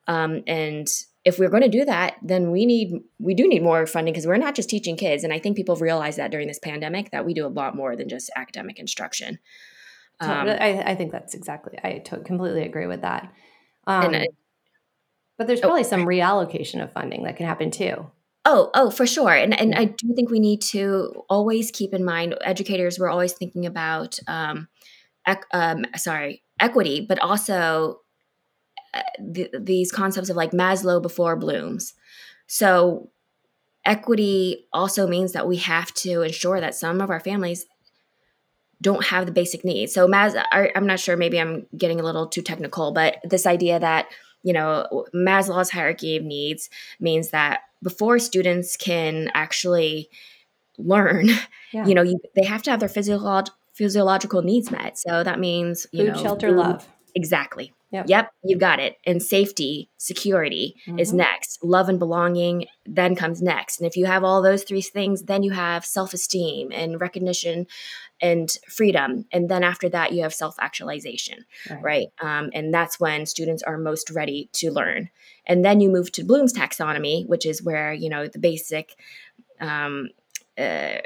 [SPEAKER 2] Um, and if we're going to do that, then we need we do need more funding because we're not just teaching kids. And I think people have realized that during this pandemic that we do a lot more than just academic instruction.
[SPEAKER 1] Um, I, I, think that's exactly. I to- completely agree with that. Um, I, but there's oh, probably oh, some reallocation of funding that can happen too.
[SPEAKER 2] Oh, oh, for sure. And and I do think we need to always keep in mind educators. We're always thinking about, um, ec- um, sorry, equity, but also uh, th- these concepts of like Maslow before Bloom's. So, equity also means that we have to ensure that some of our families don't have the basic needs. So, Mas, I'm not sure, maybe I'm getting a little too technical, but this idea that you know Maslow's hierarchy of needs means that before students can actually learn, yeah. you know, you, they have to have their physiological physiological needs met. So that means
[SPEAKER 1] you food,
[SPEAKER 2] know,
[SPEAKER 1] shelter, food. love.
[SPEAKER 2] Exactly. Yep. yep, you got it. And safety, security mm-hmm. is next. Love and belonging then comes next. And if you have all those three things, then you have self esteem and recognition and freedom. And then after that, you have self actualization, right? right? Um, and that's when students are most ready to learn. And then you move to Bloom's taxonomy, which is where, you know, the basic um, uh,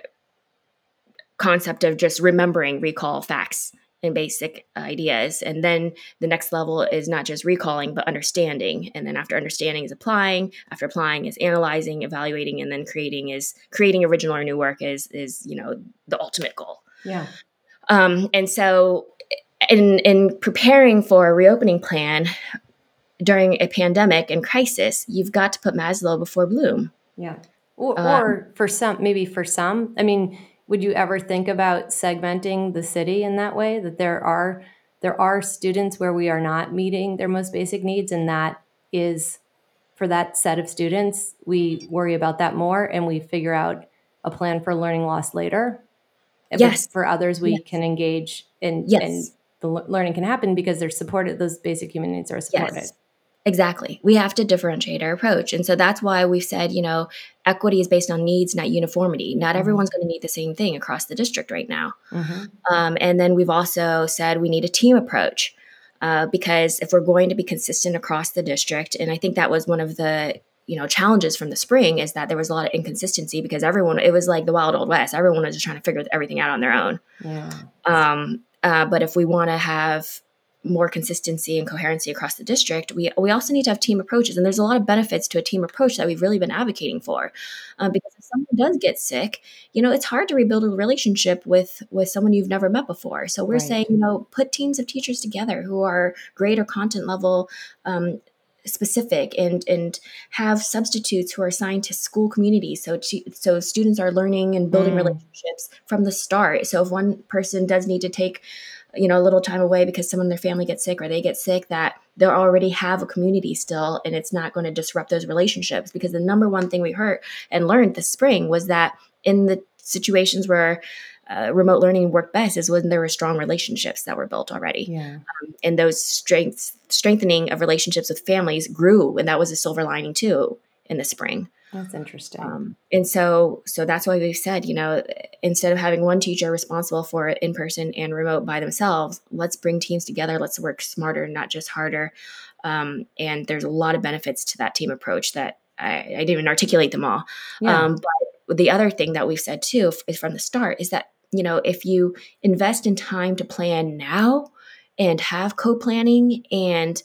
[SPEAKER 2] concept of just remembering, recall facts and basic ideas. And then the next level is not just recalling, but understanding. And then after understanding is applying. After applying is analyzing, evaluating, and then creating is creating original or new work is is you know the ultimate goal.
[SPEAKER 1] Yeah.
[SPEAKER 2] Um, and so in in preparing for a reopening plan during a pandemic and crisis, you've got to put Maslow before Bloom.
[SPEAKER 1] Yeah. Or, um, or for some, maybe for some, I mean, would you ever think about segmenting the city in that way that there are there are students where we are not meeting their most basic needs and that is for that set of students we worry about that more and we figure out a plan for learning loss later
[SPEAKER 2] yes
[SPEAKER 1] for others we yes. can engage in yes. and the learning can happen because they're supported those basic human needs are supported yes.
[SPEAKER 2] Exactly. We have to differentiate our approach. And so that's why we've said, you know, equity is based on needs, not uniformity. Not mm-hmm. everyone's going to need the same thing across the district right now. Mm-hmm. Um, and then we've also said we need a team approach uh, because if we're going to be consistent across the district, and I think that was one of the you know challenges from the spring is that there was a lot of inconsistency because everyone it was like the wild old west everyone was just trying to figure everything out on their own yeah. um, uh, but if we want to have more consistency and coherency across the district, we we also need to have team approaches. And there's a lot of benefits to a team approach that we've really been advocating for, um, because if someone does get sick, you know, it's hard to rebuild a relationship with with someone you've never met before. So we're right. saying, you know, put teams of teachers together who are greater content level. Um, specific and and have substitutes who are assigned to school communities so to, so students are learning and building mm. relationships from the start so if one person does need to take you know a little time away because someone in their family gets sick or they get sick that they already have a community still and it's not going to disrupt those relationships. Because the number one thing we heard and learned this spring was that in the situations where uh, remote learning worked best is when there were strong relationships that were built already.
[SPEAKER 1] Yeah. um,
[SPEAKER 2] and those strengths strengthening of relationships with families grew and that was a silver lining too in the spring
[SPEAKER 1] that's interesting. Um,
[SPEAKER 2] and so, so that's why we've said, you know, instead of having one teacher responsible for it in person and remote by themselves, let's bring teams together. Let's work smarter, not just harder. Um, and there's a lot of benefits to that team approach that I, I didn't even articulate them all. Yeah. Um, but the other thing that we've said too is from the start is that you know if you invest in time to plan now and have co-planning and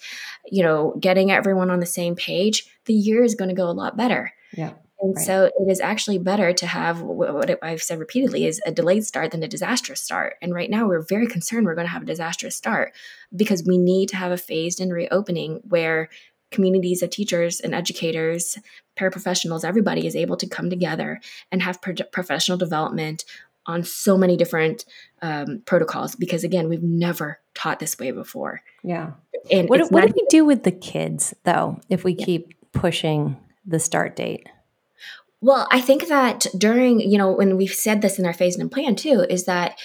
[SPEAKER 2] you know getting everyone on the same page the year is going to go a lot better
[SPEAKER 1] yeah.
[SPEAKER 2] And right. so it is actually better to have what I've said repeatedly is a delayed start than a disastrous start. And right now we're very concerned we're going to have a disastrous start because we need to have a phased in reopening where communities of teachers and educators, paraprofessionals, everybody is able to come together and have pro- professional development on so many different um, protocols because again we've never taught this way before
[SPEAKER 1] yeah and what, what do we do with the kids though if we yeah. keep pushing the start date?
[SPEAKER 2] Well, I think that during, you know, when we've said this in our phase and plan too, is that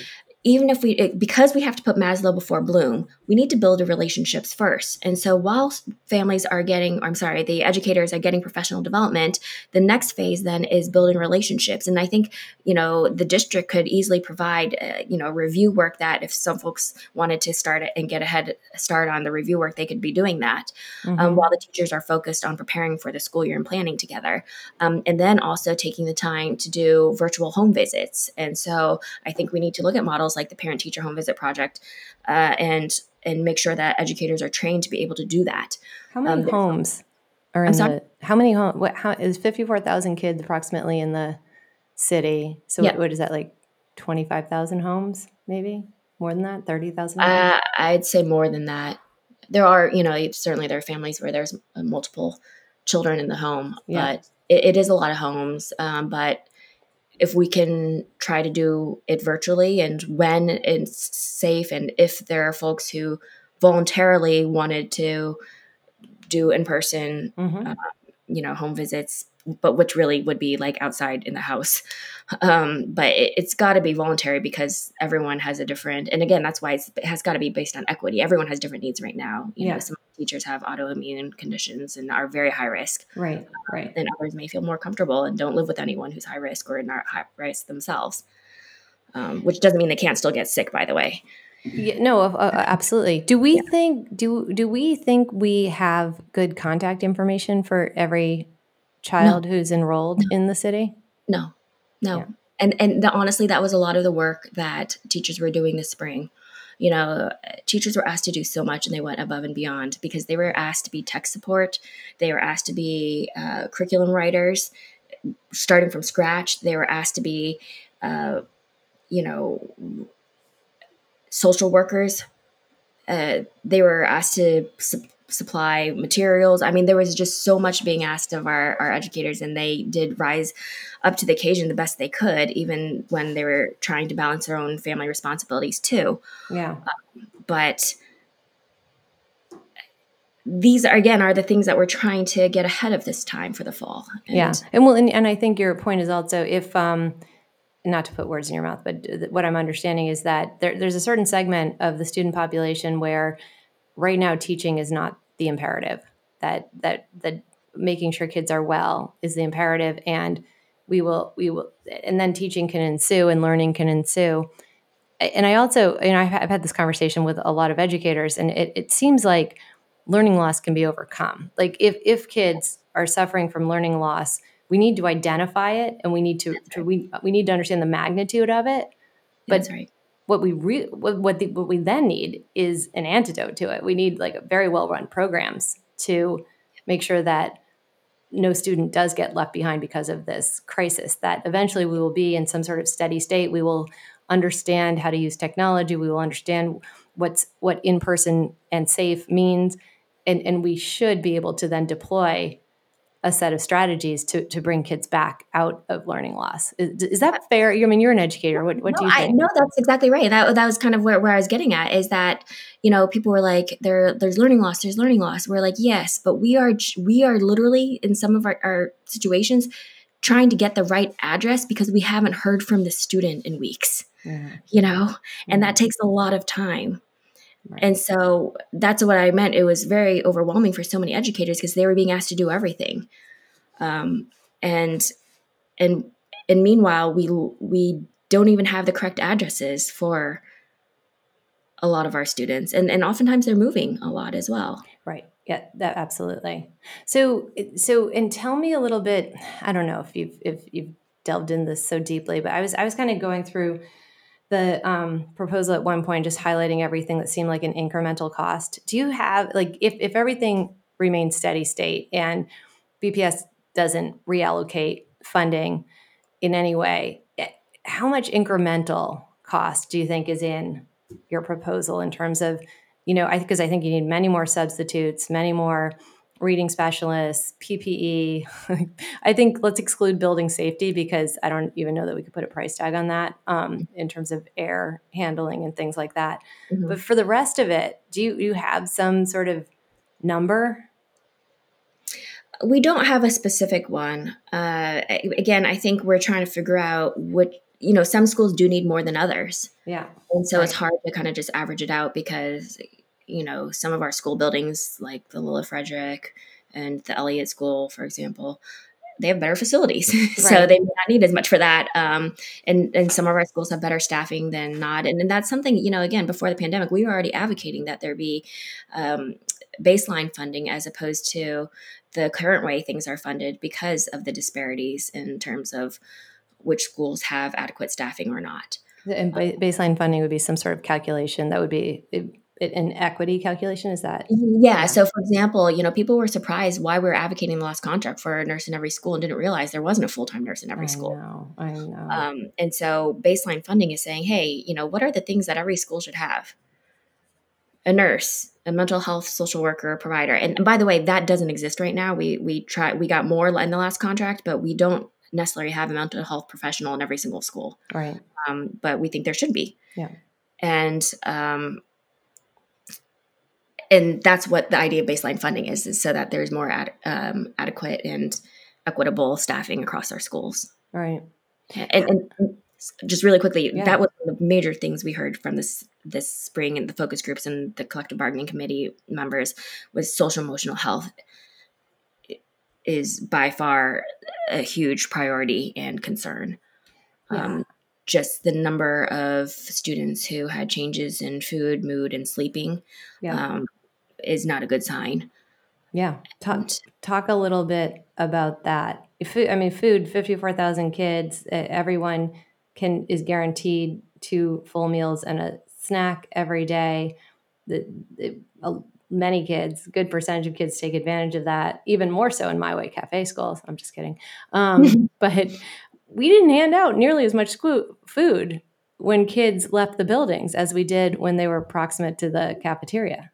[SPEAKER 2] even if we because we have to put maslow before bloom we need to build the relationships first. And so while families are getting i'm sorry the educators are getting professional development the next phase then is building relationships. And i think you know the district could easily provide uh, you know review work that if some folks wanted to start it and get a head start on the review work they could be doing that um, mm-hmm. um, while the teachers are focused on preparing for the school year and planning together. Um, and then also taking the time to do virtual home visits. And so i think we need to look at models like the parent teacher home visit project uh, and and make sure that educators are trained to be able to do that.
[SPEAKER 1] How many um, homes are in the how many homes what how is 54000 kids approximately in the city? So yeah. what is that like 25000 homes maybe? More than that? 30000
[SPEAKER 2] uh, i'd say more than that. There are you know certainly there are families where there's multiple children in the home yeah. but it, it is a lot of homes um, but if we can try to do it virtually and when it's safe and if there are folks who voluntarily wanted to do in person mm-hmm. uh, you know home visits but which really would be like outside in the house. Um, but it, has got to be voluntary because everyone has a different, and again, that's why it has got to be based on equity. Everyone has different needs right now. You yeah. know, some teachers have autoimmune conditions and are very high risk.
[SPEAKER 1] Right, right.
[SPEAKER 2] And others may feel more comfortable and don't live with anyone who's high risk or not high risk themselves. Um, which doesn't mean they can't still get sick, by the way.
[SPEAKER 1] Yeah, no, uh, absolutely. Do we yeah. think do do we think we have good contact information for every child no. who's enrolled no. in the city?
[SPEAKER 2] No, no. Yeah. And and the, honestly, that was a lot of the work that teachers were doing this spring. You know, teachers were asked to do so much, and they went above and beyond because they were asked to be tech support. They were asked to be uh, curriculum writers, starting from scratch. They were asked to be, uh, you know social workers. Uh, they were asked to su- supply materials. I mean, there was just so much being asked of our, our educators, and they did rise up to the occasion the best they could, even when they were trying to balance their own family responsibilities too.
[SPEAKER 1] Yeah.
[SPEAKER 2] Um, but these are, again are the things that we're trying to get ahead of this time for the fall.
[SPEAKER 1] And, yeah, and well, and, and I think your point is also if um, not to put words in your mouth, but what I'm understanding is that there, there's a certain segment of the student population where right now teaching is not the imperative. That that that making sure kids are well is the imperative, and we will we will, and then teaching can ensue and learning can ensue. And I also, you know, I've, I've had this conversation with a lot of educators, and it, it seems like learning loss can be overcome. Like if if kids are suffering from learning loss we need to identify it and we need to, to we we need to understand the magnitude of it but right. What we re, what what, the, what we then need is an antidote to it. We need like very well run programs to make sure that no student does get left behind because of this crisis that eventually we will be in some sort of steady state. We will understand how to use technology. We will understand what's what in person and safe means. And and we should be able to then deploy a set of strategies to, to bring kids back out of learning loss. Is, is that fair? I mean, you're an educator. What, what
[SPEAKER 2] no,
[SPEAKER 1] do you think?
[SPEAKER 2] No, that's exactly right. That, that was kind of where, where I was getting at is that, you know, people were like, there, there's learning loss, there's learning loss. We're like, yes, but we are, we are literally in some of our, our situations trying to get the right address because we haven't heard from the student in weeks, mm-hmm. you know, and that mm-hmm. takes a lot of time. Right. And so that's what I meant. It was very overwhelming for so many educators because they were being asked to do everything. Um, and and and meanwhile, we we don't even have the correct addresses for a lot of our students, and and oftentimes they're moving a lot as well.
[SPEAKER 1] Right. Yeah. That absolutely. So so and tell me a little bit. I don't know if you've if you've delved in this so deeply, but I was I was kind of going through the um, proposal at one point just highlighting everything that seemed like an incremental cost. Do you have like if, if everything remains steady state and bps doesn't reallocate funding in any way eh, how much incremental cost do you think is in your proposal in terms of you know I because I, I think you need many more substitutes many more reading specialists, PPE. I think let's exclude building safety because I don't even know that we could put a price tag on that um, in terms of air handling and things like that. Mm-hmm. But for the rest of it, do you, you have some sort of number?
[SPEAKER 2] We don't have a specific one. Uh, again, I think we're trying to figure out what you know. Some schools do need more than others.
[SPEAKER 1] Yeah,
[SPEAKER 2] and so right. it's hard to kind of just average it out because you know, some of our school buildings, like the Lilla Frederick and the Eliot School, for example, they have better facilities, right. so they may not need as much for that. Um, and and some of our schools have better staffing than not, and, and that's something you know. Again, before the pandemic, we were already advocating that there be um, baseline funding as opposed to the current way things are funded because of the disparities in terms of which schools have adequate staffing or not.
[SPEAKER 1] And baseline funding would be some sort of calculation that would be an equity calculation? Is that
[SPEAKER 2] yeah. yeah. so for example you know people were surprised why we are advocating the lost contract for a nurse in every school and didn't realize there wasn't a full-time nurse in every
[SPEAKER 1] I
[SPEAKER 2] school.
[SPEAKER 1] know, i know.
[SPEAKER 2] Um, and so baseline funding is saying hey you know what are the things that every school should have? A nurse a mental health social worker provider and, and by the way that doesn't exist right now. We we try we got more in the last contract but we don't necessarily have a mental health professional in every single school.
[SPEAKER 1] Right.
[SPEAKER 2] Um, but we think there should be.
[SPEAKER 1] Yeah.
[SPEAKER 2] And um, and that's what the idea of baseline funding is, is so that there's more ad, um, adequate and equitable staffing across our schools.
[SPEAKER 1] Right.
[SPEAKER 2] And, and just really quickly,
[SPEAKER 1] Yeah.
[SPEAKER 2] that was one of the major things we heard from this this spring and the focus groups and the collective bargaining committee members was social emotional health is by far a huge priority and concern.
[SPEAKER 1] Yeah.
[SPEAKER 2] Um, just the number of students who had changes in food, mood, and sleeping
[SPEAKER 1] Yeah.
[SPEAKER 2] um, is not a good sign.
[SPEAKER 1] Yeah. Talk, talk a little bit about that. Food, I mean, food, 54,000 kids, everyone can is guaranteed two full meals and a snack every day. The, the, uh, many kids, good percentage of kids take advantage of that, even more so in my way cafe schools. I'm just kidding. Um, but we didn't hand out nearly as much squ- food when kids left the buildings as we did when they were proximate to the cafeteria.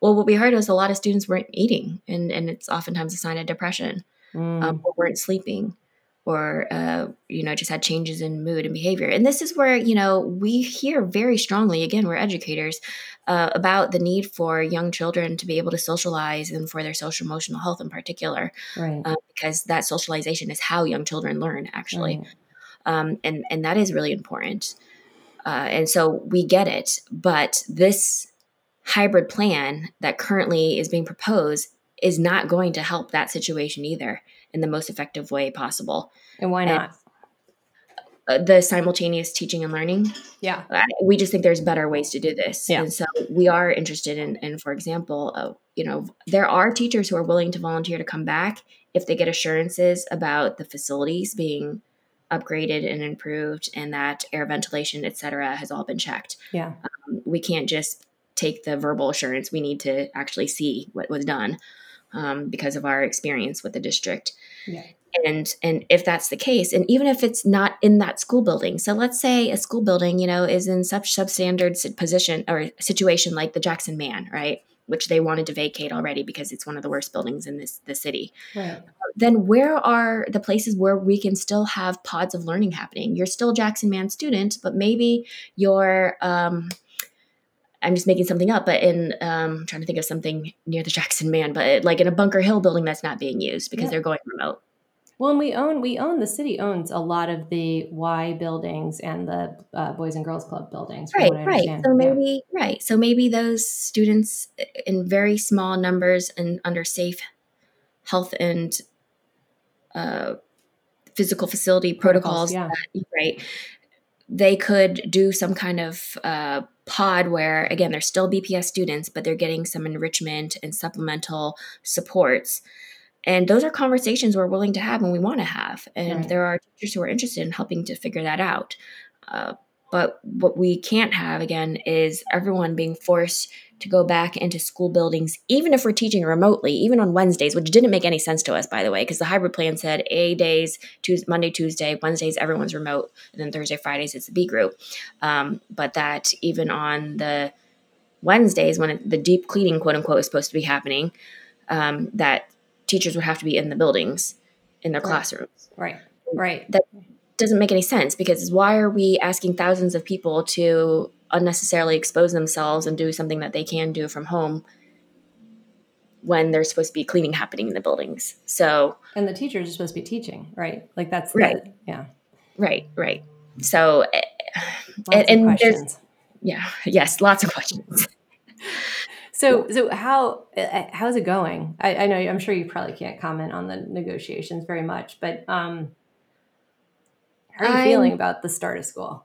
[SPEAKER 2] Well, what we heard was a lot of students weren't eating, and, and it's oftentimes a sign of depression.
[SPEAKER 1] Mm,
[SPEAKER 2] um, or weren't sleeping or uh, you know just had changes in mood and behavior and this is where you know we hear very strongly again we're educators uh, about the need for young children to be able to socialize and for their social emotional health in particular
[SPEAKER 1] right.
[SPEAKER 2] uh, because that socialization is how young children learn actually
[SPEAKER 1] right.
[SPEAKER 2] um, and and that is really important uh, and so we get it but this hybrid plan that currently is being proposed is not going to help that situation either in the most effective way possible
[SPEAKER 1] And why not?
[SPEAKER 2] uh, the simultaneous teaching and learning
[SPEAKER 1] Yeah.
[SPEAKER 2] We just think there's better ways to do this
[SPEAKER 1] Yeah.
[SPEAKER 2] and so we are interested in in for example uh, you know there are teachers who are willing to volunteer to come back if they get assurances about the facilities being upgraded and improved and that air ventilation et cetera has all been checked
[SPEAKER 1] Yeah.
[SPEAKER 2] we can't just take the verbal assurance we need to actually see what was done um, because of our experience with the district
[SPEAKER 1] Yeah.
[SPEAKER 2] and and if that's the case and even if it's not in that school building so let's say a school building you know is in such substandard position or situation like the Jackson Mann right which they wanted to vacate already because it's one of the worst buildings in this the city
[SPEAKER 1] Right.
[SPEAKER 2] then where are the places where we can still have pods of learning happening you're still Jackson Mann student but maybe you're um, i'm just making something up but in um, I'm trying to think of something near the Jackson Mann but like in a bunker hill building that's not being used because
[SPEAKER 1] Yeah.
[SPEAKER 2] they're going remote
[SPEAKER 1] Well, and we own we own the city owns a lot of the Y buildings and the uh, Boys and Girls Club buildings.
[SPEAKER 2] right right so
[SPEAKER 1] Yeah.
[SPEAKER 2] maybe right so maybe those students in very small numbers and under safe health and uh, physical facility
[SPEAKER 1] Protocols,
[SPEAKER 2] protocols,
[SPEAKER 1] yeah.
[SPEAKER 2] that- right they could do some kind of uh, pod where again they're still bps students but they're getting some enrichment and supplemental supports. And those are conversations we're willing to have and we want to have. And
[SPEAKER 1] Right.
[SPEAKER 2] there are teachers who are interested in helping to figure that out. Uh, but what we can't have again is everyone being forced to go back into school buildings, even if we're teaching remotely, even on Wednesdays, which didn't make any sense to us, by the way, because the hybrid plan said A days, Tuesday, Monday, Tuesday, Wednesdays, everyone's remote, and then Thursday, Fridays, it's the B group. Um, but that even on the Wednesdays, when it, the deep cleaning, quote unquote, is supposed to be happening, um, that teachers would have to be in the buildings, in their
[SPEAKER 1] Right.
[SPEAKER 2] classrooms
[SPEAKER 1] Right. Right.
[SPEAKER 2] Doesn't make any sense because why are we asking thousands of people to unnecessarily expose themselves and do something that they can do from home when there's supposed to be cleaning happening in the buildings so
[SPEAKER 1] And the teachers are supposed to be teaching, right? Like that's
[SPEAKER 2] Right.
[SPEAKER 1] The, yeah.
[SPEAKER 2] right right so eh,
[SPEAKER 1] Lots
[SPEAKER 2] And- and there's-
[SPEAKER 1] questions.
[SPEAKER 2] yeah yes lots of questions
[SPEAKER 1] So, so how uh, how's it going? I, I know I'm sure you probably can't comment on the negotiations very much, but um, how are you
[SPEAKER 2] I'm-
[SPEAKER 1] feeling about the start of school?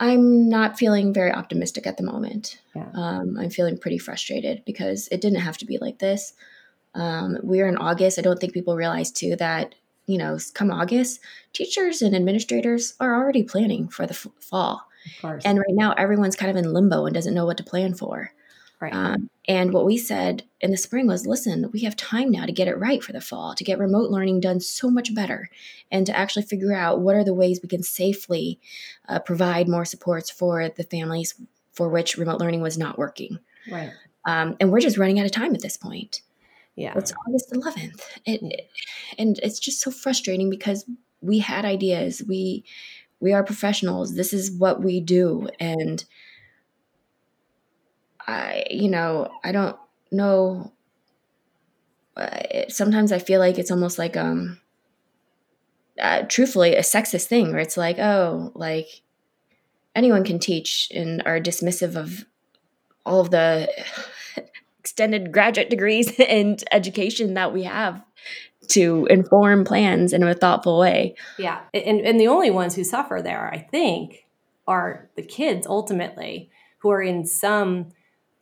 [SPEAKER 2] i'm not feeling very optimistic at the moment
[SPEAKER 1] Yeah.
[SPEAKER 2] um, i'm feeling pretty frustrated because it didn't have to be like this um, we're in august i don't think people realize too that you know come august teachers and administrators are already planning for the f- fall
[SPEAKER 1] Of course.
[SPEAKER 2] And right now, everyone's kind of in limbo and doesn't know what to plan for.
[SPEAKER 1] Right.
[SPEAKER 2] Um, and what we said in the spring was listen, we have time now to get it right for the fall, to get remote learning done so much better, and to actually figure out what are the ways we can safely uh, provide more supports for the families for which remote learning was not working.
[SPEAKER 1] right.
[SPEAKER 2] Um, and we're just running out of time at this point.
[SPEAKER 1] Yeah.
[SPEAKER 2] It's August 11th. It, it- and it's just so frustrating because we had ideas. We we are professionals. This is what we do and I you know, I don't know sometimes I feel like it's almost like um uh, truthfully a sexist thing where it's like oh like anyone can teach and are dismissive of all of the extended graduate degrees and education that we have to inform plans in a thoughtful way.
[SPEAKER 1] Yeah. And, and the only ones who suffer there, I think, are the kids ultimately who are in some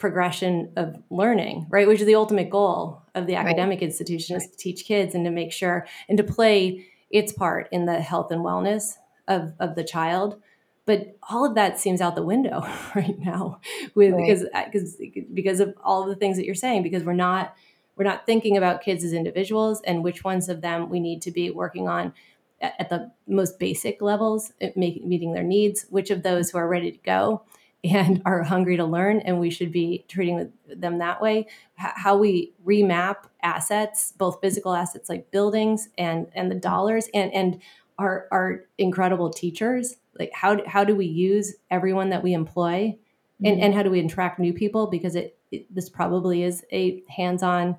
[SPEAKER 1] progression of learning, right? Which is the ultimate goal of the academic right. institution is to teach kids and to make sure and to play its part in the health and wellness of, of the child. But all of that seems out the window right now with right. because uh, because because of all of the things that you're saying, because we're not we're not thinking about kids as individuals and which ones of them we need to be working on at, at the most basic levels, eh, making meeting their needs, which of those who are ready to go and are hungry to learn and we should be treating them that way. How we remap assets both physical assets like buildings and and the dollars and and our our incredible teachers like how how do we use everyone that we employ? And mm-hmm. and how do we attract new people? Because it, it this probably is a hands-on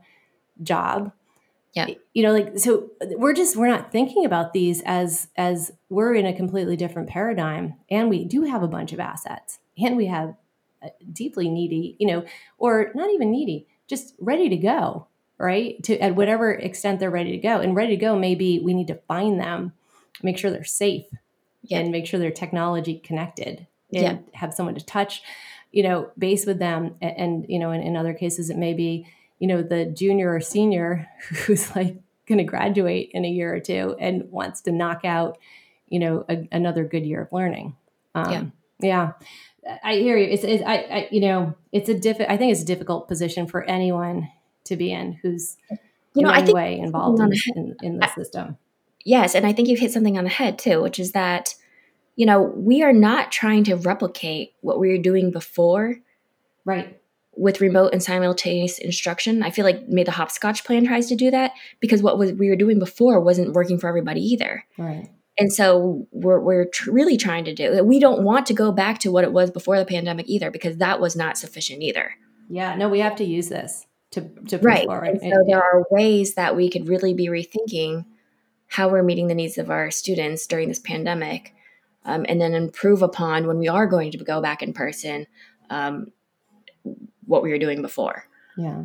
[SPEAKER 1] job
[SPEAKER 2] yeah
[SPEAKER 1] you know like so uh, we're just we're not thinking about these as as we're in a completely different paradigm and we do have a bunch of assets and we have uh, deeply needy, you know, or not even needy, just ready to go, right? To at whatever extent they're ready to go. And ready to go, maybe we need to find them, make sure they're safe, yeah. and make sure they're technology connected, and yeah. have someone to touch, you know, base with them. And, and you know, in, in other cases, it may be, you know, the junior or senior who's like going to graduate in a year or two and wants to knock out, you know, a, another good year of learning. Um, yeah. Yeah. I hear you. It's, it's I, I, you know, it's a diff. I think it's a difficult position for anyone to be in who's you know, in any way involved in, in, in, the system.
[SPEAKER 2] Yes, and I think you've hit something on the head too, which is that you know we are not trying to replicate what we were doing before,
[SPEAKER 1] right?
[SPEAKER 2] With remote and simultaneous instruction, I feel like maybe the hopscotch plan tries to do that because what was we were doing before wasn't working for everybody either.
[SPEAKER 1] Right.
[SPEAKER 2] And so we're, we're tr- really trying to do We don't want to go back to what it was before the pandemic either, because that was not sufficient either.
[SPEAKER 1] Yeah, no, we have to use this to, to
[SPEAKER 2] right. Forward. And so there are ways that we could really be rethinking how we're meeting the needs of our students during this pandemic, um, and then improve upon when we are going to go back in person um, what we were doing before.
[SPEAKER 1] Yeah.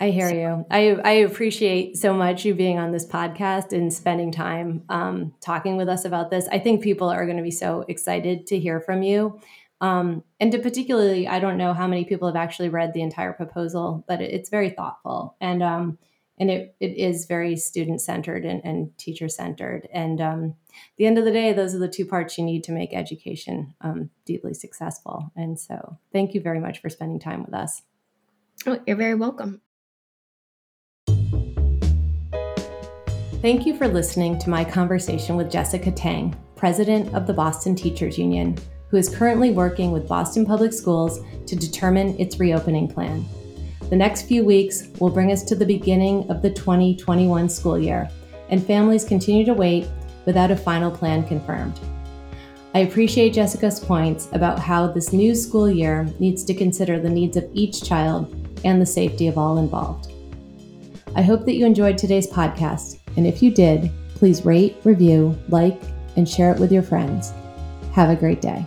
[SPEAKER 1] I hear you. I I appreciate so much you being on this podcast and spending time um, talking with us about this. I think people are going to be so excited to hear from you. Um, and to particularly, I don't know how many people have actually read the entire proposal, but it, it's very thoughtful and um, and it, it is very student centered and, and teacher centered. And um, the end of the day, those are the two parts you need to make education um, deeply successful. And so, thank you very much for spending time with us.
[SPEAKER 2] Oh, you're very welcome.
[SPEAKER 1] Thank you for listening to my conversation with Jessica Tang, president of the Boston Teachers Union, who is currently working with Boston Public Schools to determine its reopening plan. The next few weeks will bring us to the beginning of the 2021 school year, and families continue to wait without a final plan confirmed. I appreciate Jessica's points about how this new school year needs to consider the needs of each child and the safety of all involved. I hope that you enjoyed today's podcast and if you did, please rate, review, like, and share it with your friends. Have a great day.